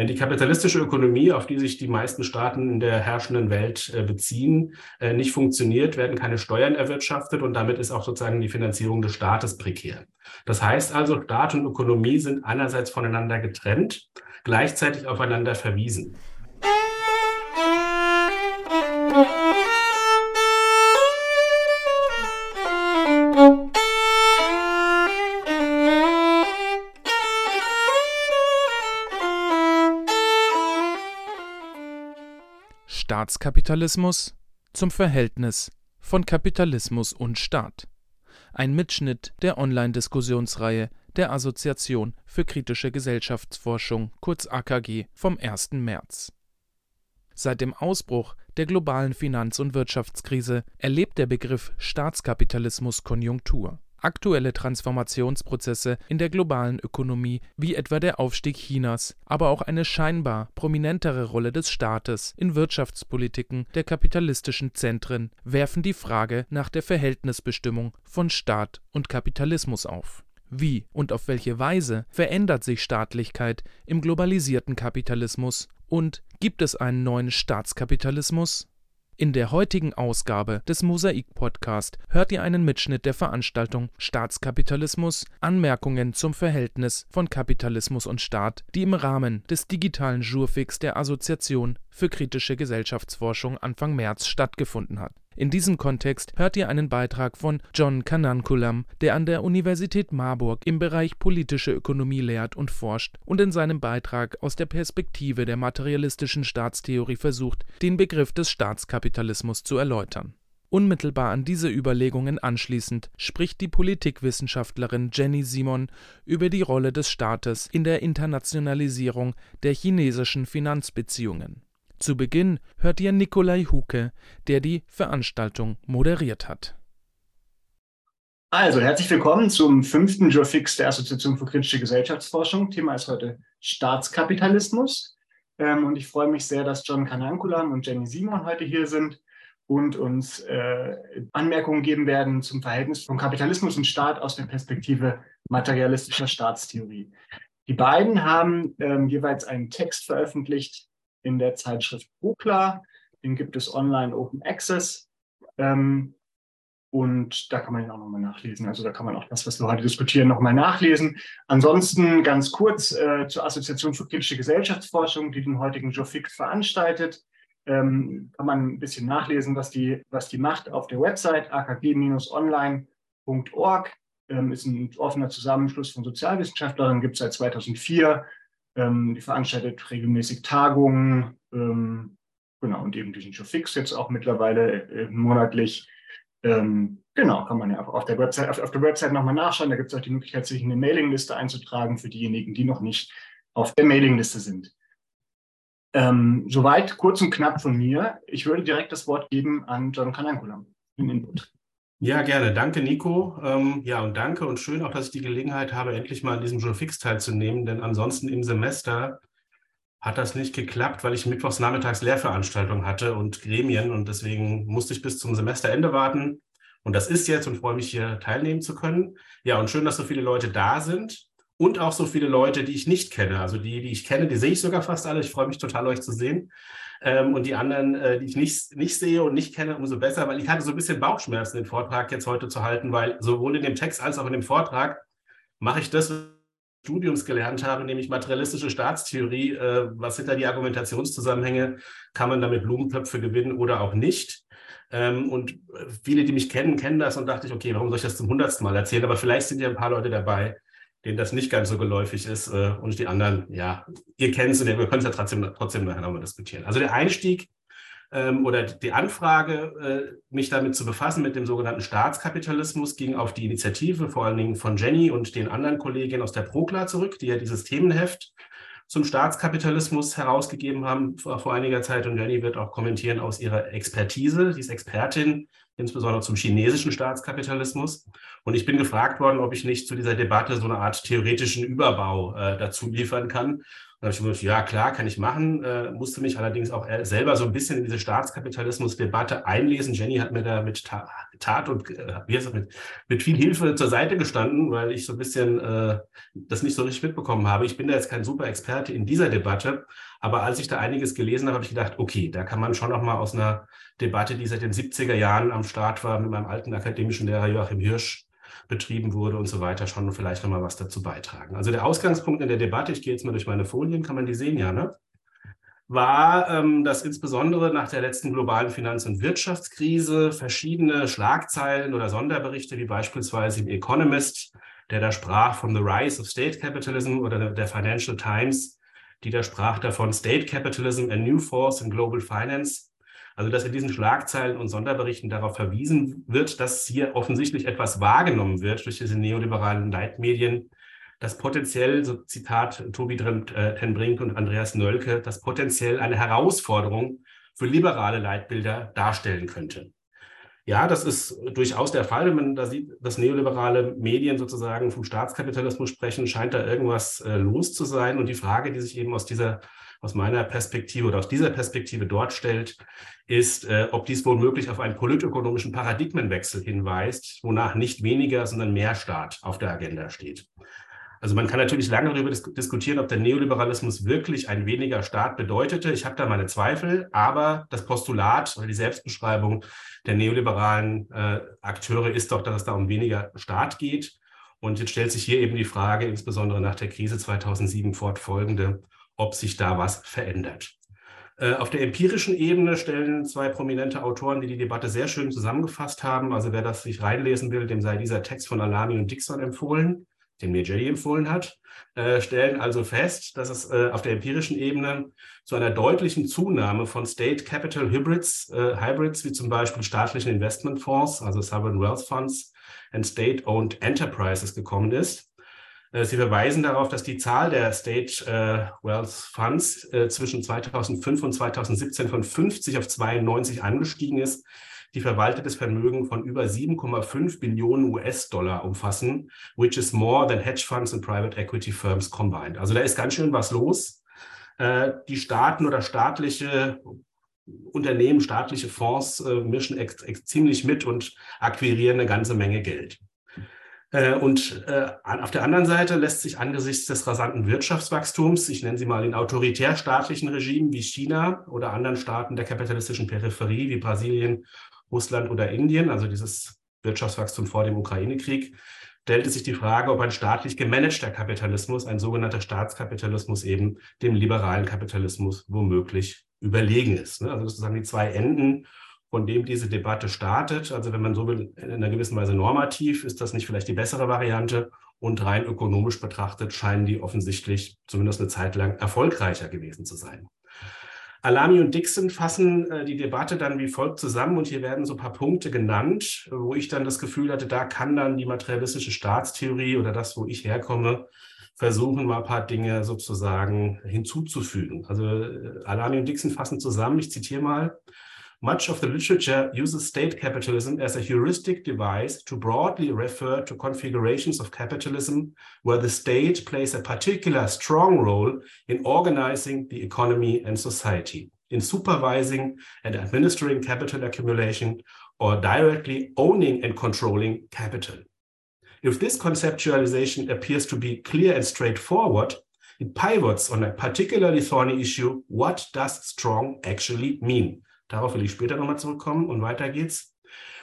Wenn die kapitalistische Ökonomie, auf die sich die meisten Staaten in der herrschenden Welt äh, beziehen, äh, nicht funktioniert, werden keine Steuern erwirtschaftet und damit ist auch sozusagen die Finanzierung des Staates prekär. Das heißt also, Staat und Ökonomie sind einerseits voneinander getrennt, gleichzeitig aufeinander verwiesen. Staatskapitalismus zum Verhältnis von Kapitalismus und Staat. Ein Mitschnitt der Online-Diskussionsreihe der Assoziation für kritische Gesellschaftsforschung kurz AKG vom 1. März. Seit dem Ausbruch der globalen Finanz- und Wirtschaftskrise erlebt der Begriff Staatskapitalismus Konjunktur aktuelle Transformationsprozesse in der globalen Ökonomie, wie etwa der Aufstieg Chinas, aber auch eine scheinbar prominentere Rolle des Staates in Wirtschaftspolitiken der kapitalistischen Zentren, werfen die Frage nach der Verhältnisbestimmung von Staat und Kapitalismus auf. Wie und auf welche Weise verändert sich Staatlichkeit im globalisierten Kapitalismus und gibt es einen neuen Staatskapitalismus? In der heutigen Ausgabe des Mosaik-Podcast hört ihr einen Mitschnitt der Veranstaltung Staatskapitalismus – Anmerkungen zum Verhältnis von Kapitalismus und Staat, die im Rahmen des digitalen Jurfix der Assoziation für kritische Gesellschaftsforschung Anfang März stattgefunden hat in diesem Kontext hört ihr einen Beitrag von John Kanankulam, der an der Universität Marburg im Bereich politische Ökonomie lehrt und forscht und in seinem Beitrag aus der Perspektive der materialistischen Staatstheorie versucht, den Begriff des Staatskapitalismus zu erläutern. Unmittelbar an diese Überlegungen anschließend spricht die Politikwissenschaftlerin Jenny Simon über die Rolle des Staates in der Internationalisierung der chinesischen Finanzbeziehungen zu Beginn hört ihr Nikolai Huke, der die Veranstaltung moderiert hat. Also, herzlich willkommen zum fünften Jurfix der Assoziation für kritische Gesellschaftsforschung. Thema ist heute Staatskapitalismus. Ähm, und ich freue mich sehr, dass John Kanankulam und Jenny Simon heute hier sind und uns äh, Anmerkungen geben werden zum Verhältnis von Kapitalismus und Staat aus der Perspektive materialistischer Staatstheorie. Die beiden haben ähm, jeweils einen Text veröffentlicht, in der Zeitschrift Buchla. Den gibt es online Open Access. Ähm, und da kann man ihn auch nochmal nachlesen. Also da kann man auch das, was wir heute diskutieren, nochmal nachlesen. Ansonsten ganz kurz äh, zur Assoziation für kritische Gesellschaftsforschung, die den heutigen Jofix veranstaltet. Ähm, kann man ein bisschen nachlesen, was die, was die macht auf der Website akg-online.org. Ähm, ist ein offener Zusammenschluss von Sozialwissenschaftlerinnen, gibt es seit 2004 ähm, die veranstaltet regelmäßig Tagungen, ähm, genau, und eben diesen Show Fix jetzt auch mittlerweile äh, monatlich. Ähm, genau, kann man ja auf der Website, auf, auf der Website nochmal nachschauen. Da gibt es auch die Möglichkeit, sich in eine Mailingliste einzutragen für diejenigen, die noch nicht auf der Mailingliste sind. Ähm, soweit kurz und knapp von mir. Ich würde direkt das Wort geben an John Kanankulam, den Input. Ja, gerne. Danke, Nico. Ähm, ja, und danke und schön auch, dass ich die Gelegenheit habe, endlich mal an diesem Jour teilzunehmen, denn ansonsten im Semester hat das nicht geklappt, weil ich mittwochs nachmittags Lehrveranstaltungen hatte und Gremien und deswegen musste ich bis zum Semesterende warten. Und das ist jetzt und freue mich hier teilnehmen zu können. Ja, und schön, dass so viele Leute da sind und auch so viele Leute, die ich nicht kenne. Also die, die ich kenne, die sehe ich sogar fast alle. Ich freue mich total, euch zu sehen. Ähm, und die anderen, äh, die ich nicht, nicht sehe und nicht kenne, umso besser, weil ich hatte so ein bisschen Bauchschmerzen, den Vortrag jetzt heute zu halten, weil sowohl in dem Text als auch in dem Vortrag mache ich das, was ich Studiums gelernt habe, nämlich materialistische Staatstheorie. Äh, was sind da die Argumentationszusammenhänge? Kann man damit Blumentöpfe gewinnen oder auch nicht? Ähm, und viele, die mich kennen, kennen das und dachte ich, okay, warum soll ich das zum hundertsten Mal erzählen? Aber vielleicht sind ja ein paar Leute dabei, denen das nicht ganz so geläufig ist. Äh, und die anderen, ja, ihr kennt und wir können es ja trotzdem, trotzdem nachher nochmal diskutieren. Also der Einstieg ähm, oder die Anfrage, äh, mich damit zu befassen, mit dem sogenannten Staatskapitalismus, ging auf die Initiative vor allen Dingen von Jenny und den anderen Kolleginnen aus der Prokla zurück, die ja dieses Themenheft zum Staatskapitalismus herausgegeben haben vor, vor einiger Zeit. Und Jenny wird auch kommentieren aus ihrer Expertise. Sie ist Expertin insbesondere zum chinesischen Staatskapitalismus. Und ich bin gefragt worden, ob ich nicht zu dieser Debatte so eine Art theoretischen Überbau äh, dazu liefern kann. Dann habe ich gesagt, ja klar, kann ich machen, äh, musste mich allerdings auch selber so ein bisschen in diese Staatskapitalismus-Debatte einlesen. Jenny hat mir da mit Tat und äh, wie heißt das, mit, mit viel Hilfe zur Seite gestanden, weil ich so ein bisschen äh, das nicht so richtig mitbekommen habe. Ich bin da jetzt kein super Experte in dieser Debatte, aber als ich da einiges gelesen habe, habe ich gedacht, okay, da kann man schon noch mal aus einer Debatte, die seit den 70er Jahren am Start war, mit meinem alten akademischen Lehrer Joachim Hirsch, betrieben wurde und so weiter, schon vielleicht nochmal was dazu beitragen. Also der Ausgangspunkt in der Debatte, ich gehe jetzt mal durch meine Folien, kann man die sehen, ja, ne? war, ähm, dass insbesondere nach der letzten globalen Finanz- und Wirtschaftskrise verschiedene Schlagzeilen oder Sonderberichte, wie beispielsweise im Economist, der da sprach von The Rise of State Capitalism oder der Financial Times, die da sprach davon State Capitalism, a New Force in Global Finance, also dass in diesen Schlagzeilen und Sonderberichten darauf verwiesen wird, dass hier offensichtlich etwas wahrgenommen wird durch diese neoliberalen Leitmedien, das potenziell, so Zitat Tobi äh, Tenbrink und Andreas Nölke, das potenziell eine Herausforderung für liberale Leitbilder darstellen könnte. Ja, das ist durchaus der Fall. Wenn man da sieht, dass neoliberale Medien sozusagen vom Staatskapitalismus sprechen, scheint da irgendwas äh, los zu sein. Und die Frage, die sich eben aus dieser aus meiner Perspektive oder aus dieser Perspektive dort stellt, ist, äh, ob dies womöglich auf einen politökonomischen Paradigmenwechsel hinweist, wonach nicht weniger, sondern mehr Staat auf der Agenda steht. Also man kann natürlich lange darüber dis diskutieren, ob der Neoliberalismus wirklich ein weniger Staat bedeutete. Ich habe da meine Zweifel, aber das Postulat oder die Selbstbeschreibung der neoliberalen äh, Akteure ist doch, dass es da um weniger Staat geht. Und jetzt stellt sich hier eben die Frage, insbesondere nach der Krise 2007 fortfolgende, ob sich da was verändert. Äh, auf der empirischen Ebene stellen zwei prominente Autoren, die die Debatte sehr schön zusammengefasst haben, also wer das sich reinlesen will, dem sei dieser Text von Alami und Dixon empfohlen, den mir Jelly empfohlen hat, äh, stellen also fest, dass es äh, auf der empirischen Ebene zu einer deutlichen Zunahme von State Capital Hybrids, Hybrids wie zum Beispiel staatlichen Investmentfonds, also Sovereign Wealth Funds and State-Owned Enterprises gekommen ist. Äh, Sie verweisen darauf, dass die Zahl der State äh, Wealth Funds äh, zwischen 2005 und 2017 von 50 auf 92 angestiegen ist, die verwaltetes Vermögen von über 7,5 Billionen US-Dollar umfassen, which is more than hedge funds and private equity firms combined. Also da ist ganz schön was los. Äh, die Staaten oder staatliche Unternehmen, staatliche Fonds äh, mischen ziemlich mit und akquirieren eine ganze Menge Geld. Äh, und äh, auf der anderen Seite lässt sich angesichts des rasanten Wirtschaftswachstums, ich nenne sie mal in autoritärstaatlichen Regimen wie China oder anderen Staaten der kapitalistischen Peripherie wie Brasilien, Russland oder Indien, also dieses Wirtschaftswachstum vor dem Ukraine-Krieg, stellte sich die Frage, ob ein staatlich gemanagter Kapitalismus, ein sogenannter Staatskapitalismus eben dem liberalen Kapitalismus womöglich überlegen ist. Ne? Also sozusagen die zwei Enden von dem diese Debatte startet. Also wenn man so will, in einer gewissen Weise normativ, ist das nicht vielleicht die bessere Variante. Und rein ökonomisch betrachtet scheinen die offensichtlich zumindest eine Zeit lang erfolgreicher gewesen zu sein. Alami und Dixon fassen äh, die Debatte dann wie folgt zusammen und hier werden so ein paar Punkte genannt, wo ich dann das Gefühl hatte, da kann dann die materialistische Staatstheorie oder das, wo ich herkomme, versuchen, mal ein paar Dinge sozusagen hinzuzufügen. Also äh, Alami und Dixon fassen zusammen, ich zitiere mal, Much of the literature uses state capitalism as a heuristic device to broadly refer to configurations of capitalism where the state plays a particular strong role in organizing the economy and society, in supervising and administering capital accumulation, or directly owning and controlling capital. If this conceptualization appears to be clear and straightforward, it pivots on a particularly thorny issue what does strong actually mean? Darauf will ich später nochmal zurückkommen und weiter geht's.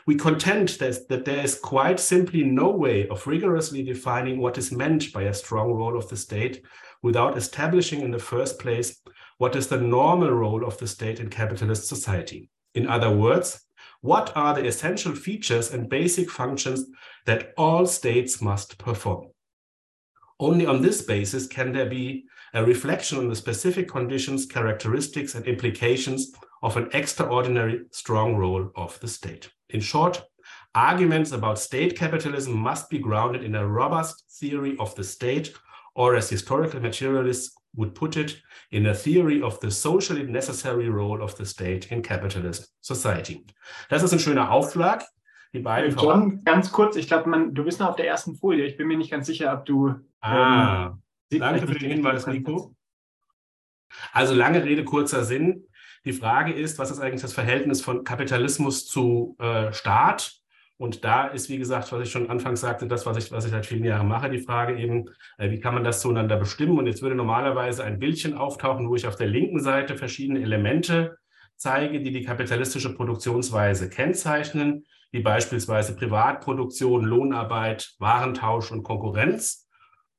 We contend that, there is quite simply no way of rigorously defining what is meant by a strong role of the state without establishing in the first place what is the normal role of the state in capitalist society. In other words, what are the essential features and basic functions that all states must perform? Only on this basis can there be a reflection on the specific conditions, characteristics, and implications of an extraordinary strong role of the state. In short, arguments about state capitalism must be grounded in a robust theory of the state, or as historical materialists would put it, in a theory of the socially necessary role of the state in capitalist society. Das ist ein schöner Aufschlag. Die beiden John, ganz kurz, ich glaube, du bist noch auf der ersten Folie. Ich bin mir nicht ganz sicher, ob du. Ah, ähm, danke für den Hinweis, Nico. Also lange Rede, kurzer Sinn. Die Frage ist, was ist eigentlich das Verhältnis von Kapitalismus zu äh, Staat? Und da ist, wie gesagt, was ich schon anfangs sagte, das, was ich, was ich seit vielen Jahren mache, die Frage eben, äh, wie kann man das zueinander bestimmen? Und jetzt würde normalerweise ein Bildchen auftauchen, wo ich auf der linken Seite verschiedene Elemente zeige, die die kapitalistische Produktionsweise kennzeichnen, wie beispielsweise Privatproduktion, Lohnarbeit, Warentausch und Konkurrenz.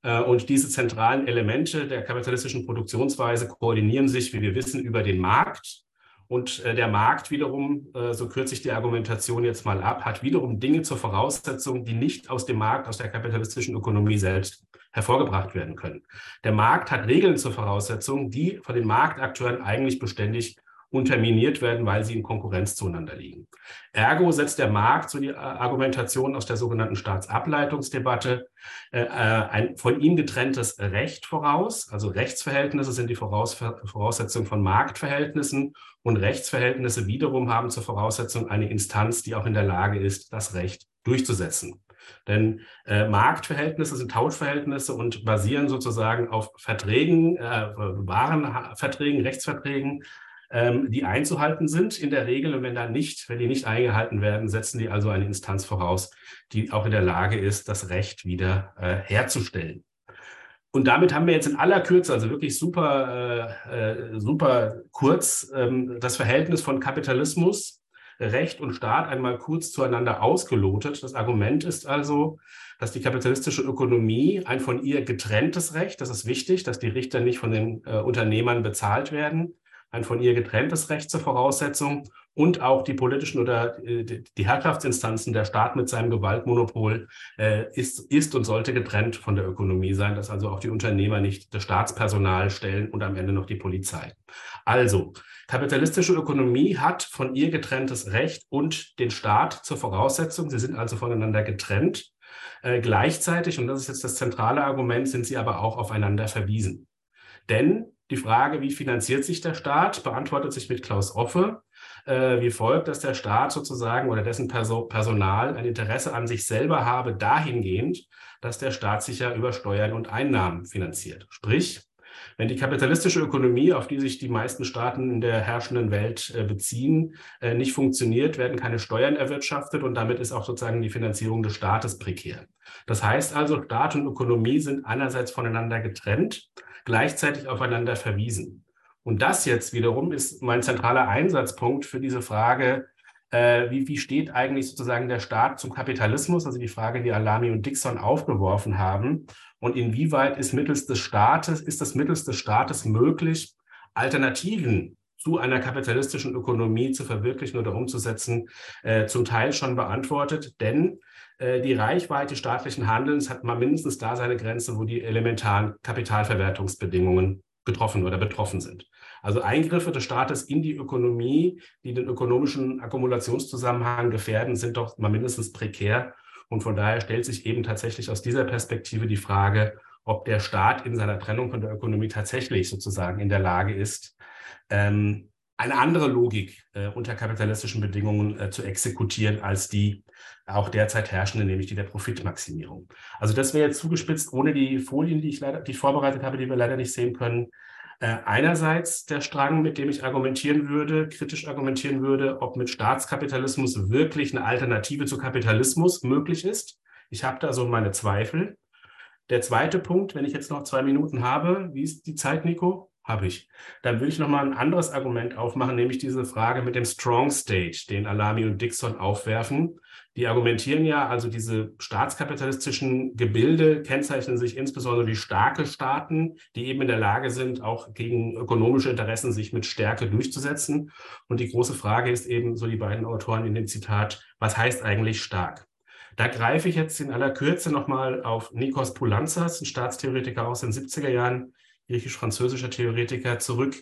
Äh, und diese zentralen Elemente der kapitalistischen Produktionsweise koordinieren sich, wie wir wissen, über den Markt. Und äh, der Markt wiederum, äh, so kürze ich die Argumentation jetzt mal ab, hat wiederum Dinge zur Voraussetzung, die nicht aus dem Markt, aus der kapitalistischen Ökonomie selbst hervorgebracht werden können. Der Markt hat Regeln zur Voraussetzung, die von den Marktakteuren eigentlich beständig unterminiert werden, weil sie in Konkurrenz zueinander liegen. Ergo setzt der Markt, so die äh, Argumentation aus der sogenannten Staatsableitungsdebatte, äh, äh, ein von ihm getrenntes Recht voraus. Also Rechtsverhältnisse sind die Voraus Voraussetzung von Marktverhältnissen und Rechtsverhältnisse wiederum haben zur Voraussetzung eine Instanz, die auch in der Lage ist, das Recht durchzusetzen. Denn äh, Marktverhältnisse sind Tauschverhältnisse und basieren sozusagen auf Verträgen, äh, Warenverträgen, Rechtsverträgen, ähm, die einzuhalten sind in der Regel. Und wenn da nicht, wenn die nicht eingehalten werden, setzen die also eine Instanz voraus, die auch in der Lage ist, das Recht wieder äh, herzustellen. Und damit haben wir jetzt in aller Kürze, also wirklich super, äh, äh super kurz, ähm, das Verhältnis von Kapitalismus, Recht und Staat einmal kurz zueinander ausgelotet. Das Argument ist also, dass die kapitalistische Ökonomie ein von ihr getrenntes Recht, das ist wichtig, dass die Richter nicht von den äh, Unternehmern bezahlt werden, ein von ihr getrenntes Recht zur Voraussetzung und auch die politischen oder äh, die Herrschaftsinstanzen, der Staat mit seinem Gewaltmonopol äh, ist, ist und sollte getrennt von der Ökonomie sein, dass also auch die Unternehmer nicht das Staatspersonal stellen und am Ende noch die Polizei. Also, kapitalistische Ökonomie hat von ihr getrenntes Recht und den Staat zur Voraussetzung. Sie sind also voneinander getrennt. Äh, gleichzeitig, und das ist jetzt das zentrale Argument, sind sie aber auch aufeinander verwiesen. Denn die Frage, wie finanziert sich der Staat, beantwortet sich mit Klaus Offe äh, wie folgt, dass der Staat sozusagen oder dessen Perso Personal ein Interesse an sich selber habe, dahingehend, dass der Staat sich ja über Steuern und Einnahmen finanziert. Sprich, wenn die kapitalistische Ökonomie, auf die sich die meisten Staaten in der herrschenden Welt äh, beziehen, äh, nicht funktioniert, werden keine Steuern erwirtschaftet und damit ist auch sozusagen die Finanzierung des Staates prekär. Das heißt also, Staat und Ökonomie sind einerseits voneinander getrennt, gleichzeitig aufeinander verwiesen. Und das jetzt wiederum ist mein zentraler Einsatzpunkt für diese Frage, äh, wie, wie steht eigentlich sozusagen der Staat zum Kapitalismus, also die Frage, die Alami und Dixon aufgeworfen haben. Und inwieweit ist mittels des Staates, ist es mittels des Staates möglich, Alternativen zu einer kapitalistischen Ökonomie zu verwirklichen oder umzusetzen, äh, zum Teil schon beantwortet. Denn äh, die Reichweite staatlichen Handelns hat mal mindestens da seine Grenze, wo die elementaren Kapitalverwertungsbedingungen getroffen oder betroffen sind. Also Eingriffe des Staates in die Ökonomie, die den ökonomischen Akkumulationszusammenhang gefährden, sind doch mal mindestens prekär. Und von daher stellt sich eben tatsächlich aus dieser Perspektive die Frage, ob der Staat in seiner Trennung von der Ökonomie tatsächlich sozusagen in der Lage ist, ähm, eine andere Logik äh, unter kapitalistischen Bedingungen äh, zu exekutieren als die auch derzeit herrschende, nämlich die der Profitmaximierung. Also das wäre jetzt zugespitzt, ohne die Folien, die ich leider, die ich vorbereitet habe, die wir leider nicht sehen können. Äh, einerseits der Strang, mit dem ich argumentieren würde, kritisch argumentieren würde, ob mit Staatskapitalismus wirklich eine Alternative zu Kapitalismus möglich ist. Ich habe da so meine Zweifel. Der zweite Punkt, wenn ich jetzt noch zwei Minuten habe, wie ist die Zeit, Nico? Habe ich. Dann will ich nochmal ein anderes Argument aufmachen, nämlich diese Frage mit dem Strong State, den Alami und Dixon aufwerfen. Die argumentieren ja, also diese staatskapitalistischen Gebilde kennzeichnen sich insbesondere die starke Staaten, die eben in der Lage sind, auch gegen ökonomische Interessen sich mit Stärke durchzusetzen. Und die große Frage ist eben, so die beiden Autoren in dem Zitat, was heißt eigentlich stark? Da greife ich jetzt in aller Kürze nochmal auf Nikos Poulantzas, ein Staatstheoretiker aus den 70er Jahren, griechisch-französischer Theoretiker, zurück,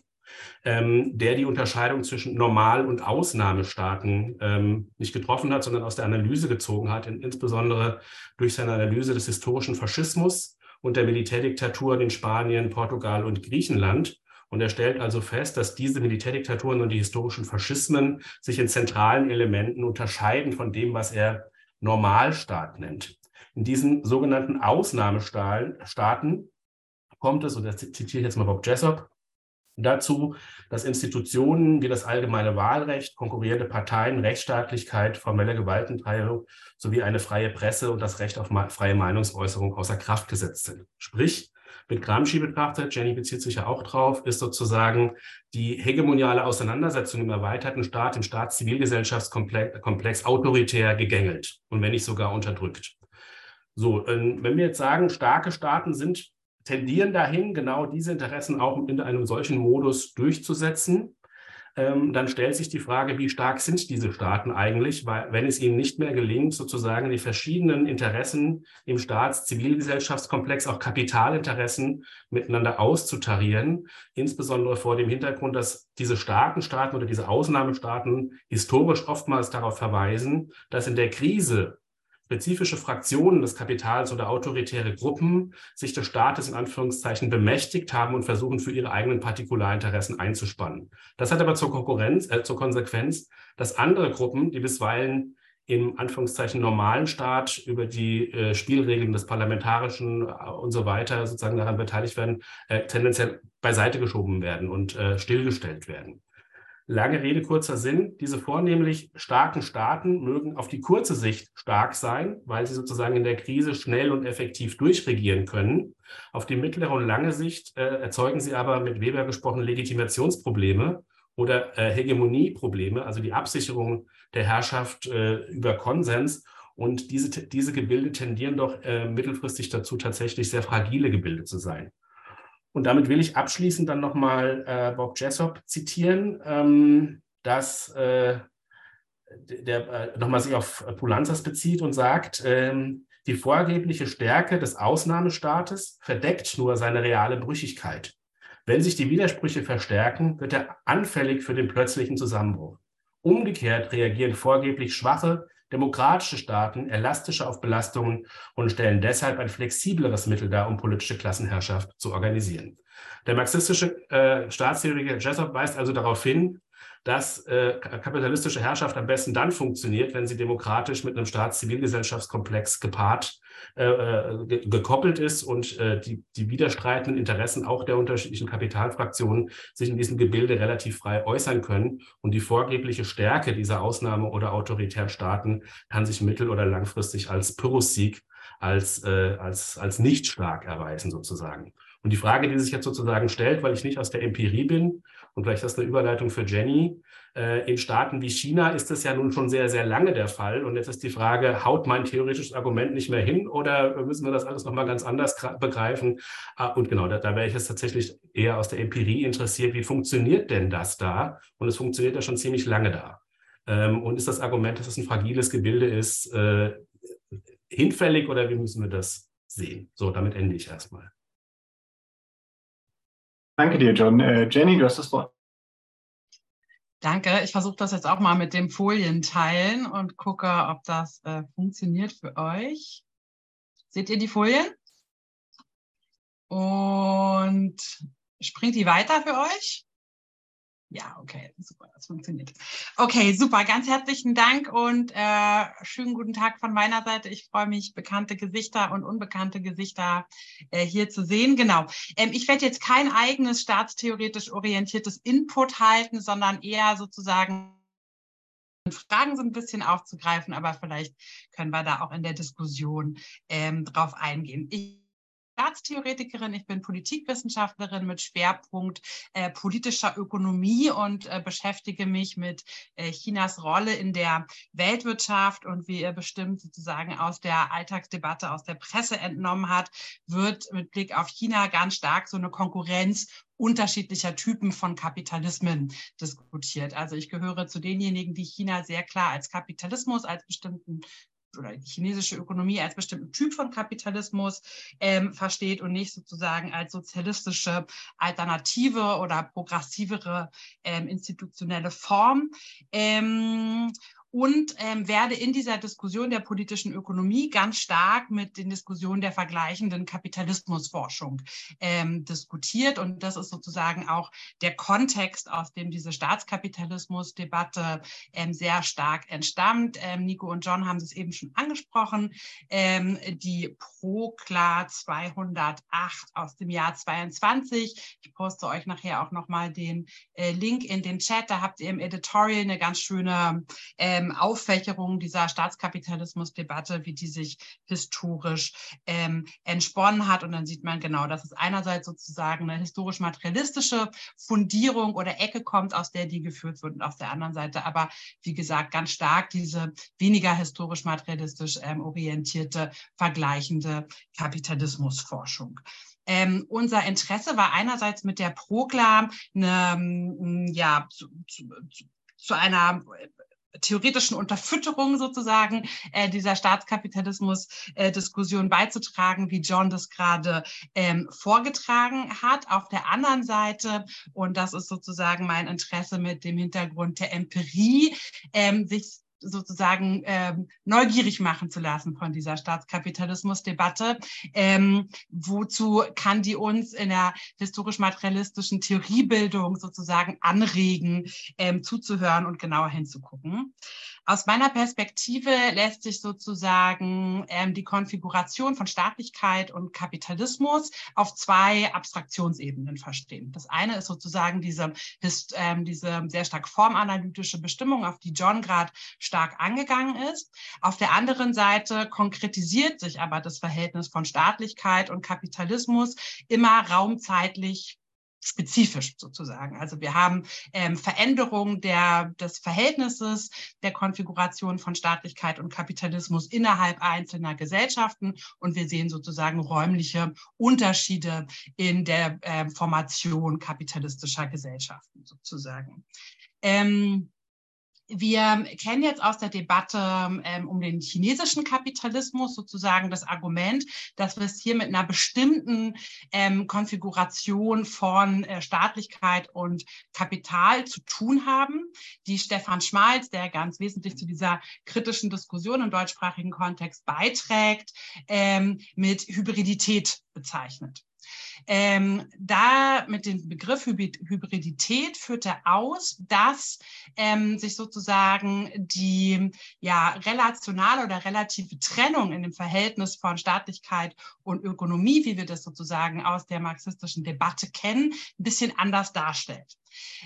ähm, der die Unterscheidung zwischen Normal- und Ausnahmestaaten ähm, nicht getroffen hat, sondern aus der Analyse gezogen hat, in, insbesondere durch seine Analyse des historischen Faschismus und der Militärdiktaturen in Spanien, Portugal und Griechenland. Und er stellt also fest, dass diese Militärdiktaturen und die historischen Faschismen sich in zentralen Elementen unterscheiden von dem, was er Normalstaat nennt. In diesen sogenannten Ausnahmestaaten kommt es, und das zitiere ich jetzt mal Bob Jessop, dazu, dass Institutionen wie das allgemeine Wahlrecht, konkurrierende Parteien, Rechtsstaatlichkeit, formelle Gewaltenteilung sowie eine freie Presse und das Recht auf freie Meinungsäußerung außer Kraft gesetzt sind. Sprich, mit Gramsci betrachtet, Jenny bezieht sich ja auch drauf, ist sozusagen die hegemoniale Auseinandersetzung im erweiterten Staat, im Staats-Zivilgesellschaftskomplex autoritär gegängelt und wenn nicht sogar unterdrückt. So, ähm, wenn wir jetzt sagen, starke Staaten sind tendieren dahin, genau diese Interessen auch in einem solchen Modus durchzusetzen. Ähm, dann stellt sich die Frage, wie stark sind diese Staaten eigentlich, weil wenn es ihnen nicht mehr gelingt, sozusagen die verschiedenen Interessen im Staats-Zivilgesellschaftskomplex, auch Kapitalinteressen miteinander auszutarieren, insbesondere vor dem Hintergrund, dass diese starken Staaten oder diese Ausnahmestaaten historisch oftmals darauf verweisen, dass in der Krise spezifische Fraktionen des Kapitals oder autoritäre Gruppen sich des Staates in Anführungszeichen bemächtigt haben und versuchen, für ihre eigenen Partikularinteressen einzuspannen. Das hat aber zur Konkurrenz, äh, zur Konsequenz, dass andere Gruppen, die bisweilen im Anführungszeichen normalen Staat über die äh, Spielregeln des Parlamentarischen äh, und so weiter sozusagen daran beteiligt werden, äh, tendenziell beiseite geschoben werden und äh, stillgestellt werden. Lange Rede, kurzer Sinn. Diese vornehmlich starken Staaten mögen auf die kurze Sicht stark sein, weil sie sozusagen in der Krise schnell und effektiv durchregieren können. Auf die mittlere und lange Sicht äh, erzeugen sie aber mit Weber gesprochen Legitimationsprobleme oder äh, Hegemonieprobleme, also die Absicherung der Herrschaft äh, über Konsens. Und diese, diese Gebilde tendieren doch äh, mittelfristig dazu, tatsächlich sehr fragile Gebilde zu sein. Und damit will ich abschließend dann nochmal äh, Bob Jessop zitieren, ähm, dass äh, der äh, nochmal sich auf Pulanzas bezieht und sagt, ähm, die vorgebliche Stärke des Ausnahmestaates verdeckt nur seine reale Brüchigkeit. Wenn sich die Widersprüche verstärken, wird er anfällig für den plötzlichen Zusammenbruch. Umgekehrt reagieren vorgeblich schwache, Demokratische Staaten elastischer auf Belastungen und stellen deshalb ein flexibleres Mittel dar, um politische Klassenherrschaft zu organisieren. Der marxistische äh, Staatstheoretiker Jessup weist also darauf hin, dass äh, kapitalistische Herrschaft am besten dann funktioniert, wenn sie demokratisch mit einem Staats-Zivilgesellschaftskomplex gepaart, äh, äh, ge gekoppelt ist und äh, die, die widerstreitenden Interessen auch der unterschiedlichen Kapitalfraktionen sich in diesem Gebilde relativ frei äußern können. Und die vorgebliche Stärke dieser Ausnahme- oder autoritären Staaten kann sich mittel- oder langfristig als Pyrrhussieg, als, äh, als, als nicht stark erweisen sozusagen. Und die Frage, die sich jetzt sozusagen stellt, weil ich nicht aus der Empirie bin, und vielleicht ist das eine Überleitung für Jenny, äh, in Staaten wie China ist das ja nun schon sehr, sehr lange der Fall. Und jetzt ist die Frage, haut mein theoretisches Argument nicht mehr hin oder müssen wir das alles nochmal ganz anders begreifen? Ah, und genau, da, da wäre ich jetzt tatsächlich eher aus der Empirie interessiert, wie funktioniert denn das da? Und es funktioniert ja schon ziemlich lange da. Ähm, und ist das Argument, dass es ein fragiles Gebilde ist, äh, hinfällig oder wie müssen wir das sehen? So, damit ende ich erstmal. Danke dir, John. Äh, Jenny, du hast das Wort. Danke. Ich versuche das jetzt auch mal mit dem Folien teilen und gucke, ob das äh, funktioniert für euch. Seht ihr die Folien? Und springt die weiter für euch? Ja, okay, super, das funktioniert. Okay, super, ganz herzlichen Dank und äh, schönen guten Tag von meiner Seite. Ich freue mich, bekannte Gesichter und unbekannte Gesichter äh, hier zu sehen. Genau. Ähm, ich werde jetzt kein eigenes staatstheoretisch orientiertes Input halten, sondern eher sozusagen Fragen so ein bisschen aufzugreifen, aber vielleicht können wir da auch in der Diskussion ähm, drauf eingehen. Ich Staatstheoretikerin, ich bin Politikwissenschaftlerin mit Schwerpunkt äh, politischer Ökonomie und äh, beschäftige mich mit äh, Chinas Rolle in der Weltwirtschaft und wie ihr bestimmt sozusagen aus der Alltagsdebatte, aus der Presse entnommen hat, wird mit Blick auf China ganz stark so eine Konkurrenz unterschiedlicher Typen von Kapitalismen diskutiert. Also ich gehöre zu denjenigen, die China sehr klar als Kapitalismus, als bestimmten oder die chinesische Ökonomie als bestimmten Typ von Kapitalismus ähm, versteht und nicht sozusagen als sozialistische Alternative oder progressivere ähm, institutionelle Form. Ähm, und ähm, werde in dieser Diskussion der politischen Ökonomie ganz stark mit den Diskussionen der vergleichenden Kapitalismusforschung ähm, diskutiert. Und das ist sozusagen auch der Kontext, aus dem diese Staatskapitalismusdebatte ähm, sehr stark entstammt. Ähm, Nico und John haben es eben schon angesprochen. Ähm, die ProKlar 208 aus dem Jahr 22. Ich poste euch nachher auch nochmal den äh, Link in den Chat. Da habt ihr im Editorial eine ganz schöne ähm, Auffächerung dieser Staatskapitalismusdebatte, wie die sich historisch ähm, entsponnen hat. Und dann sieht man genau, dass es einerseits sozusagen eine historisch-materialistische Fundierung oder Ecke kommt, aus der die geführt wird, und auf der anderen Seite aber, wie gesagt, ganz stark diese weniger historisch-materialistisch ähm, orientierte, vergleichende Kapitalismusforschung. Ähm, unser Interesse war einerseits mit der Prokla eine, ja, zu, zu, zu einer theoretischen Unterfütterung sozusagen äh, dieser Staatskapitalismus-Diskussion äh, beizutragen, wie John das gerade ähm, vorgetragen hat. Auf der anderen Seite, und das ist sozusagen mein Interesse mit dem Hintergrund der Empirie, ähm, sich sozusagen ähm, neugierig machen zu lassen von dieser Staatskapitalismusdebatte. Ähm, wozu kann die uns in der historisch-materialistischen Theoriebildung sozusagen anregen, ähm, zuzuhören und genauer hinzugucken? Aus meiner Perspektive lässt sich sozusagen ähm, die Konfiguration von Staatlichkeit und Kapitalismus auf zwei Abstraktionsebenen verstehen. Das eine ist sozusagen diese, ähm, diese sehr stark formanalytische Bestimmung, auf die John gerade stark angegangen ist. Auf der anderen Seite konkretisiert sich aber das Verhältnis von Staatlichkeit und Kapitalismus immer raumzeitlich spezifisch sozusagen. Also wir haben ähm, Veränderungen der, des Verhältnisses der Konfiguration von Staatlichkeit und Kapitalismus innerhalb einzelner Gesellschaften und wir sehen sozusagen räumliche Unterschiede in der äh, Formation kapitalistischer Gesellschaften sozusagen. Ähm, wir kennen jetzt aus der Debatte ähm, um den chinesischen Kapitalismus sozusagen das Argument, dass wir es hier mit einer bestimmten ähm, Konfiguration von äh, Staatlichkeit und Kapital zu tun haben, die Stefan Schmalz, der ganz wesentlich zu dieser kritischen Diskussion im deutschsprachigen Kontext beiträgt, ähm, mit Hybridität bezeichnet. Ähm, da mit dem Begriff Hybridität führt er aus, dass ähm, sich sozusagen die ja, relationale oder relative Trennung in dem Verhältnis von Staatlichkeit und Ökonomie, wie wir das sozusagen aus der marxistischen Debatte kennen, ein bisschen anders darstellt.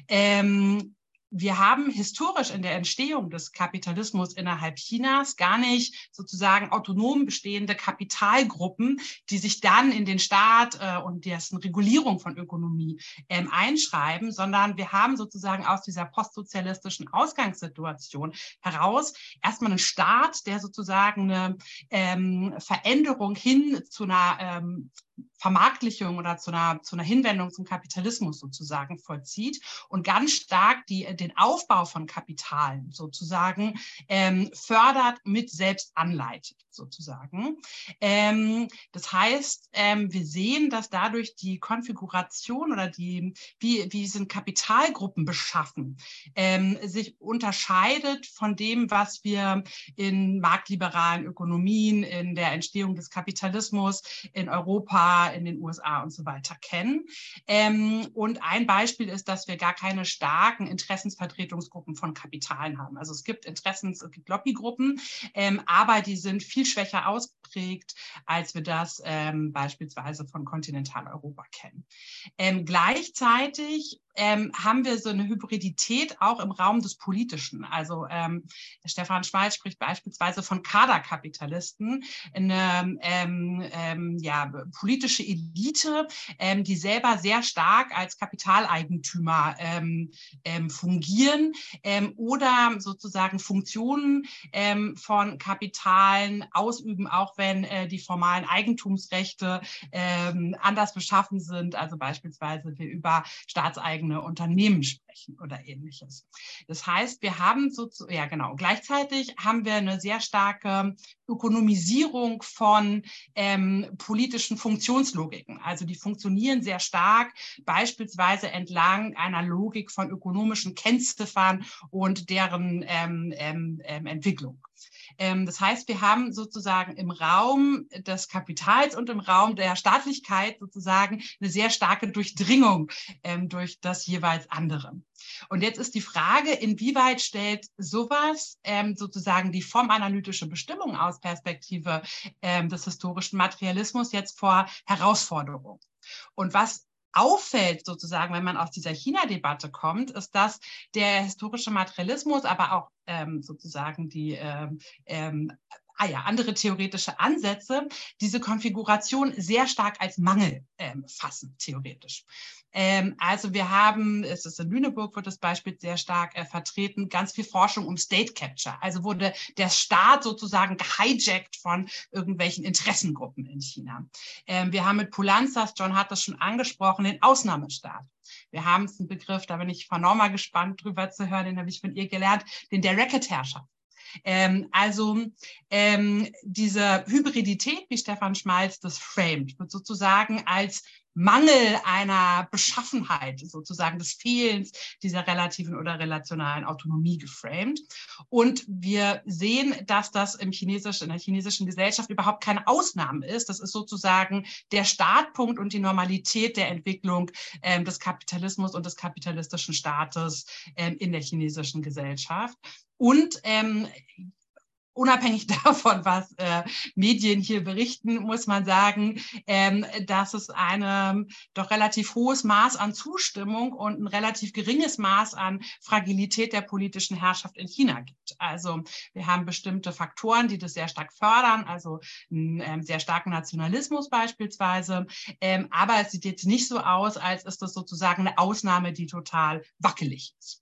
Ähm, wir haben historisch in der Entstehung des Kapitalismus innerhalb Chinas gar nicht sozusagen autonom bestehende Kapitalgruppen, die sich dann in den Staat äh, und dessen Regulierung von Ökonomie ähm, einschreiben, sondern wir haben sozusagen aus dieser postsozialistischen Ausgangssituation heraus erstmal einen Staat, der sozusagen eine ähm, Veränderung hin zu einer ähm, Vermarktlichung oder zu einer, zu einer Hinwendung zum Kapitalismus sozusagen vollzieht und ganz stark die, den Aufbau von Kapitalen sozusagen ähm, fördert, mit selbst anleitet sozusagen. Ähm, das heißt, ähm, wir sehen, dass dadurch die Konfiguration oder die, wie, wie sind Kapitalgruppen beschaffen, ähm, sich unterscheidet von dem, was wir in marktliberalen Ökonomien, in der Entstehung des Kapitalismus in Europa, in den USA und so weiter kennen. Ähm, und ein Beispiel ist, dass wir gar keine starken Interessensvertretungsgruppen von Kapitalen haben. Also es gibt Interessens, es gibt Lobbygruppen, ähm, aber die sind viel schwächer ausgeprägt, als wir das ähm, beispielsweise von Kontinentaleuropa kennen. Ähm, gleichzeitig ähm, haben wir so eine Hybridität auch im Raum des Politischen. Also ähm, Stefan Schmalz spricht beispielsweise von Kaderkapitalisten, eine ähm, ähm ja, politische Elite, ähm, die selber sehr stark als Kapitaleigentümer ähm, fungieren oder sozusagen Funktionen von Kapitalen ausüben, auch wenn äh, die formalen Eigentumsrechte anders beschaffen sind, also beispielsweise wir über staatseigene Unternehmen sprechen oder ähnliches. Das heißt, wir haben so, ja genau, gleichzeitig haben wir eine sehr starke Ökonomisierung von ähm, politischen Funktionslogiken. Also die funktionieren sehr stark, beispielsweise entlang einer Logik von ökonomischen Kennziffern und deren ähm, ähm, ähm Entwicklung. Ähm, das heißt, wir haben sozusagen im Raum des Kapitals und im Raum der Staatlichkeit sozusagen eine sehr starke Durchdringung ähm, durch das jeweils andere. Und jetzt ist die Frage, inwieweit stellt sowas ähm, sozusagen die formanalytische Bestimmung aus Perspektive des historischen Materialismus jetzt vor Herausforderungen? Und was auffällt, sozusagen, wenn man aus dieser China-Debatte kommt, ist, dass der historische Materialismus, aber auch ähm, sozusagen die ähm, ähm, ah ja, andere theoretische Ansätze diese Konfiguration sehr stark als Mangel ähm, fassen, theoretisch. Ähm, also wir haben, es ist in Lüneburg, wird das Beispiel sehr stark äh, vertreten, ganz viel Forschung um State Capture. Also wurde der Staat sozusagen gehijackt von irgendwelchen Interessengruppen in China. Ähm, wir haben mit Pulanzas, John hat das schon angesprochen, den Ausnahmestaat. Wir haben es einen Begriff, da bin ich von Norma gespannt drüber zu hören, den habe ich von ihr gelernt, den der Racket-Herrschaft. Ähm, also ähm, diese Hybridität, wie Stefan Schmalz das framed, wird sozusagen als Mangel einer Beschaffenheit, sozusagen des Fehlens dieser relativen oder relationalen Autonomie geframed. Und wir sehen, dass das im chinesischen, in der chinesischen Gesellschaft überhaupt keine Ausnahme ist. Das ist sozusagen der Startpunkt und die Normalität der Entwicklung ähm, des Kapitalismus und des kapitalistischen Staates ähm, in der chinesischen Gesellschaft. Und ähm, unabhängig davon, was äh, Medien hier berichten, muss man sagen, ähm, dass es ein doch relativ hohes Maß an Zustimmung und ein relativ geringes Maß an Fragilität der politischen Herrschaft in China gibt. Also wir haben bestimmte Faktoren, die das sehr stark fördern, also einen ähm, sehr starken Nationalismus beispielsweise. Ähm, aber es sieht jetzt nicht so aus, als ist das sozusagen eine Ausnahme, die total wackelig ist.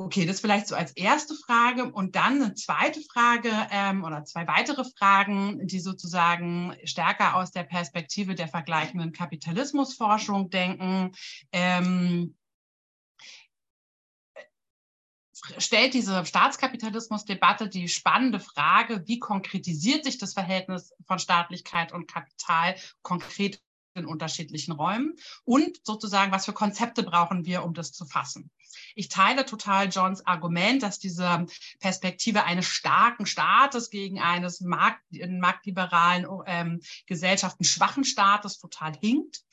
Okay, das vielleicht so als erste Frage und dann eine zweite Frage ähm, oder zwei weitere Fragen, die sozusagen stärker aus der Perspektive der vergleichenden Kapitalismusforschung denken. Ähm, stellt diese Staatskapitalismusdebatte die spannende Frage, wie konkretisiert sich das Verhältnis von Staatlichkeit und Kapital konkret in unterschiedlichen Räumen und sozusagen, was für Konzepte brauchen wir, um das zu fassen. Ich teile total Johns Argument, dass diese Perspektive eines starken Staates gegen eines Markt, marktliberalen ähm, Gesellschaften schwachen Staates total hinkt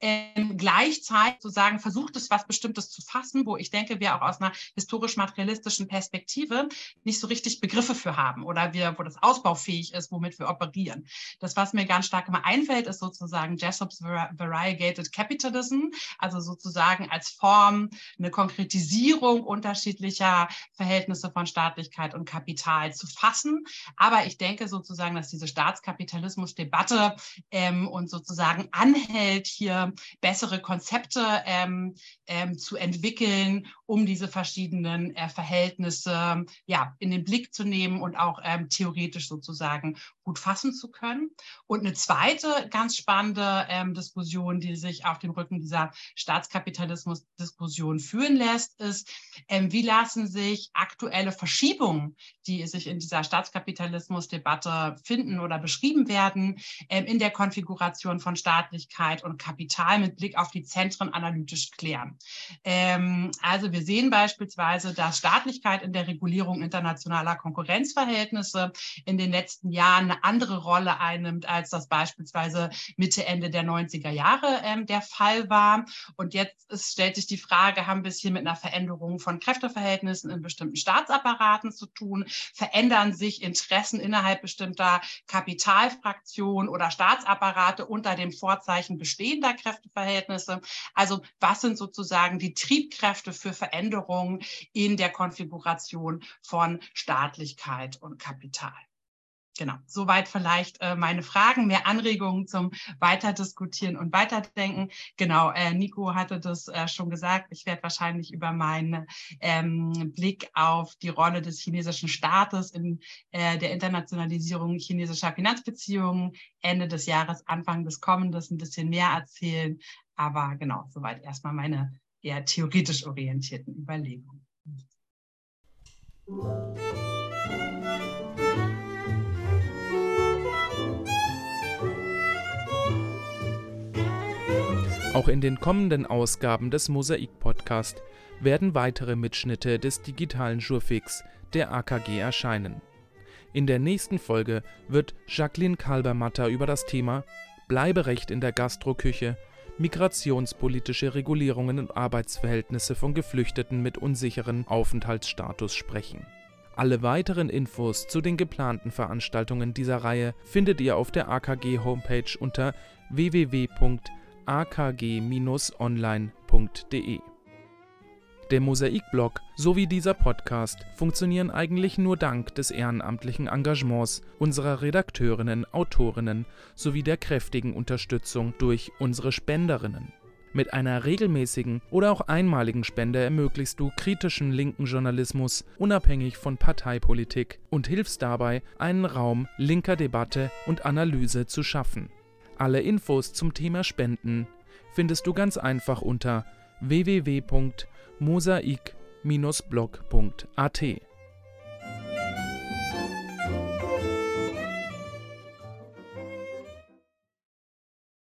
ähm, gleichzeitig sozusagen versucht es, was Bestimmtes zu fassen, wo ich denke, wir auch aus einer historisch-materialistischen Perspektive nicht so richtig Begriffe für haben oder wir, wo das ausbaufähig ist, womit wir operieren. Das, was mir ganz stark immer einfällt, ist sozusagen Jessops Variegated Capitalism, also sozusagen als Form eine Konkretisierung unterschiedlicher Verhältnisse von Staatlichkeit und Kapital zu fassen. Aber ich denke sozusagen, dass diese Staatskapitalismus-Debatte ähm, und sozusagen anhält, hier bessere Konzepte ähm, ähm, zu entwickeln, um diese verschiedenen äh, Verhältnisse ja, in den Blick zu nehmen und auch ähm, theoretisch sozusagen gut fassen zu können. Und eine zweite ganz spannende ähm, Diskussion, die sich auf dem Rücken dieser Staatskapitalismus-Diskussion führen lässt, ist, ähm, wie lassen sich aktuelle Verschiebungen, die sich in dieser Staatskapitalismus-Debatte finden oder beschrieben werden, ähm, in der Konfiguration von Staatlichkeit und Kapital mit Blick auf die Zentren analytisch klären. Ähm, also wir sehen beispielsweise, dass Staatlichkeit in der Regulierung internationaler Konkurrenzverhältnisse in den letzten Jahren eine andere Rolle einnimmt, als das beispielsweise Mitte, Ende der 90er Jahre ähm, der Fall war. Und jetzt ist, stellt sich die Frage, haben wir es hier mit einer Veränderung von Kräfteverhältnissen in bestimmten Staatsapparaten zu tun? Verändern sich Interessen innerhalb bestimmter Kapitalfraktionen oder Staatsapparate unter dem Vorzeichen bestehender Kräfteverhältnisse? Also was sind sozusagen die Triebkräfte für Veränderungen in der Konfiguration von Staatlichkeit und Kapital? Genau, soweit vielleicht äh, meine Fragen, mehr Anregungen zum Weiterdiskutieren und Weiterdenken. Genau, äh, Nico hatte das äh, schon gesagt. Ich werde wahrscheinlich über meinen ähm, Blick auf die Rolle des chinesischen Staates in äh, der Internationalisierung chinesischer Finanzbeziehungen Ende des Jahres, Anfang des kommenden ein bisschen mehr erzählen. Aber genau, soweit erstmal meine eher theoretisch orientierten Überlegungen. Auch in den kommenden Ausgaben des Mosaik Podcast werden weitere Mitschnitte des digitalen Jurfix der AKG erscheinen. In der nächsten Folge wird Jacqueline Kalbermatter über das Thema Bleiberecht in der Gastroküche, migrationspolitische Regulierungen und Arbeitsverhältnisse von Geflüchteten mit unsicheren Aufenthaltsstatus sprechen. Alle weiteren Infos zu den geplanten Veranstaltungen dieser Reihe findet ihr auf der AKG Homepage unter www.akg akg-online.de. Der Mosaikblog sowie dieser Podcast funktionieren eigentlich nur dank des ehrenamtlichen Engagements unserer Redakteurinnen, Autorinnen sowie der kräftigen Unterstützung durch unsere Spenderinnen. Mit einer regelmäßigen oder auch einmaligen Spende ermöglichst du kritischen linken Journalismus unabhängig von Parteipolitik und hilfst dabei, einen Raum linker Debatte und Analyse zu schaffen. Alle Infos zum Thema Spenden findest du ganz einfach unter www.mosaik-blog.at.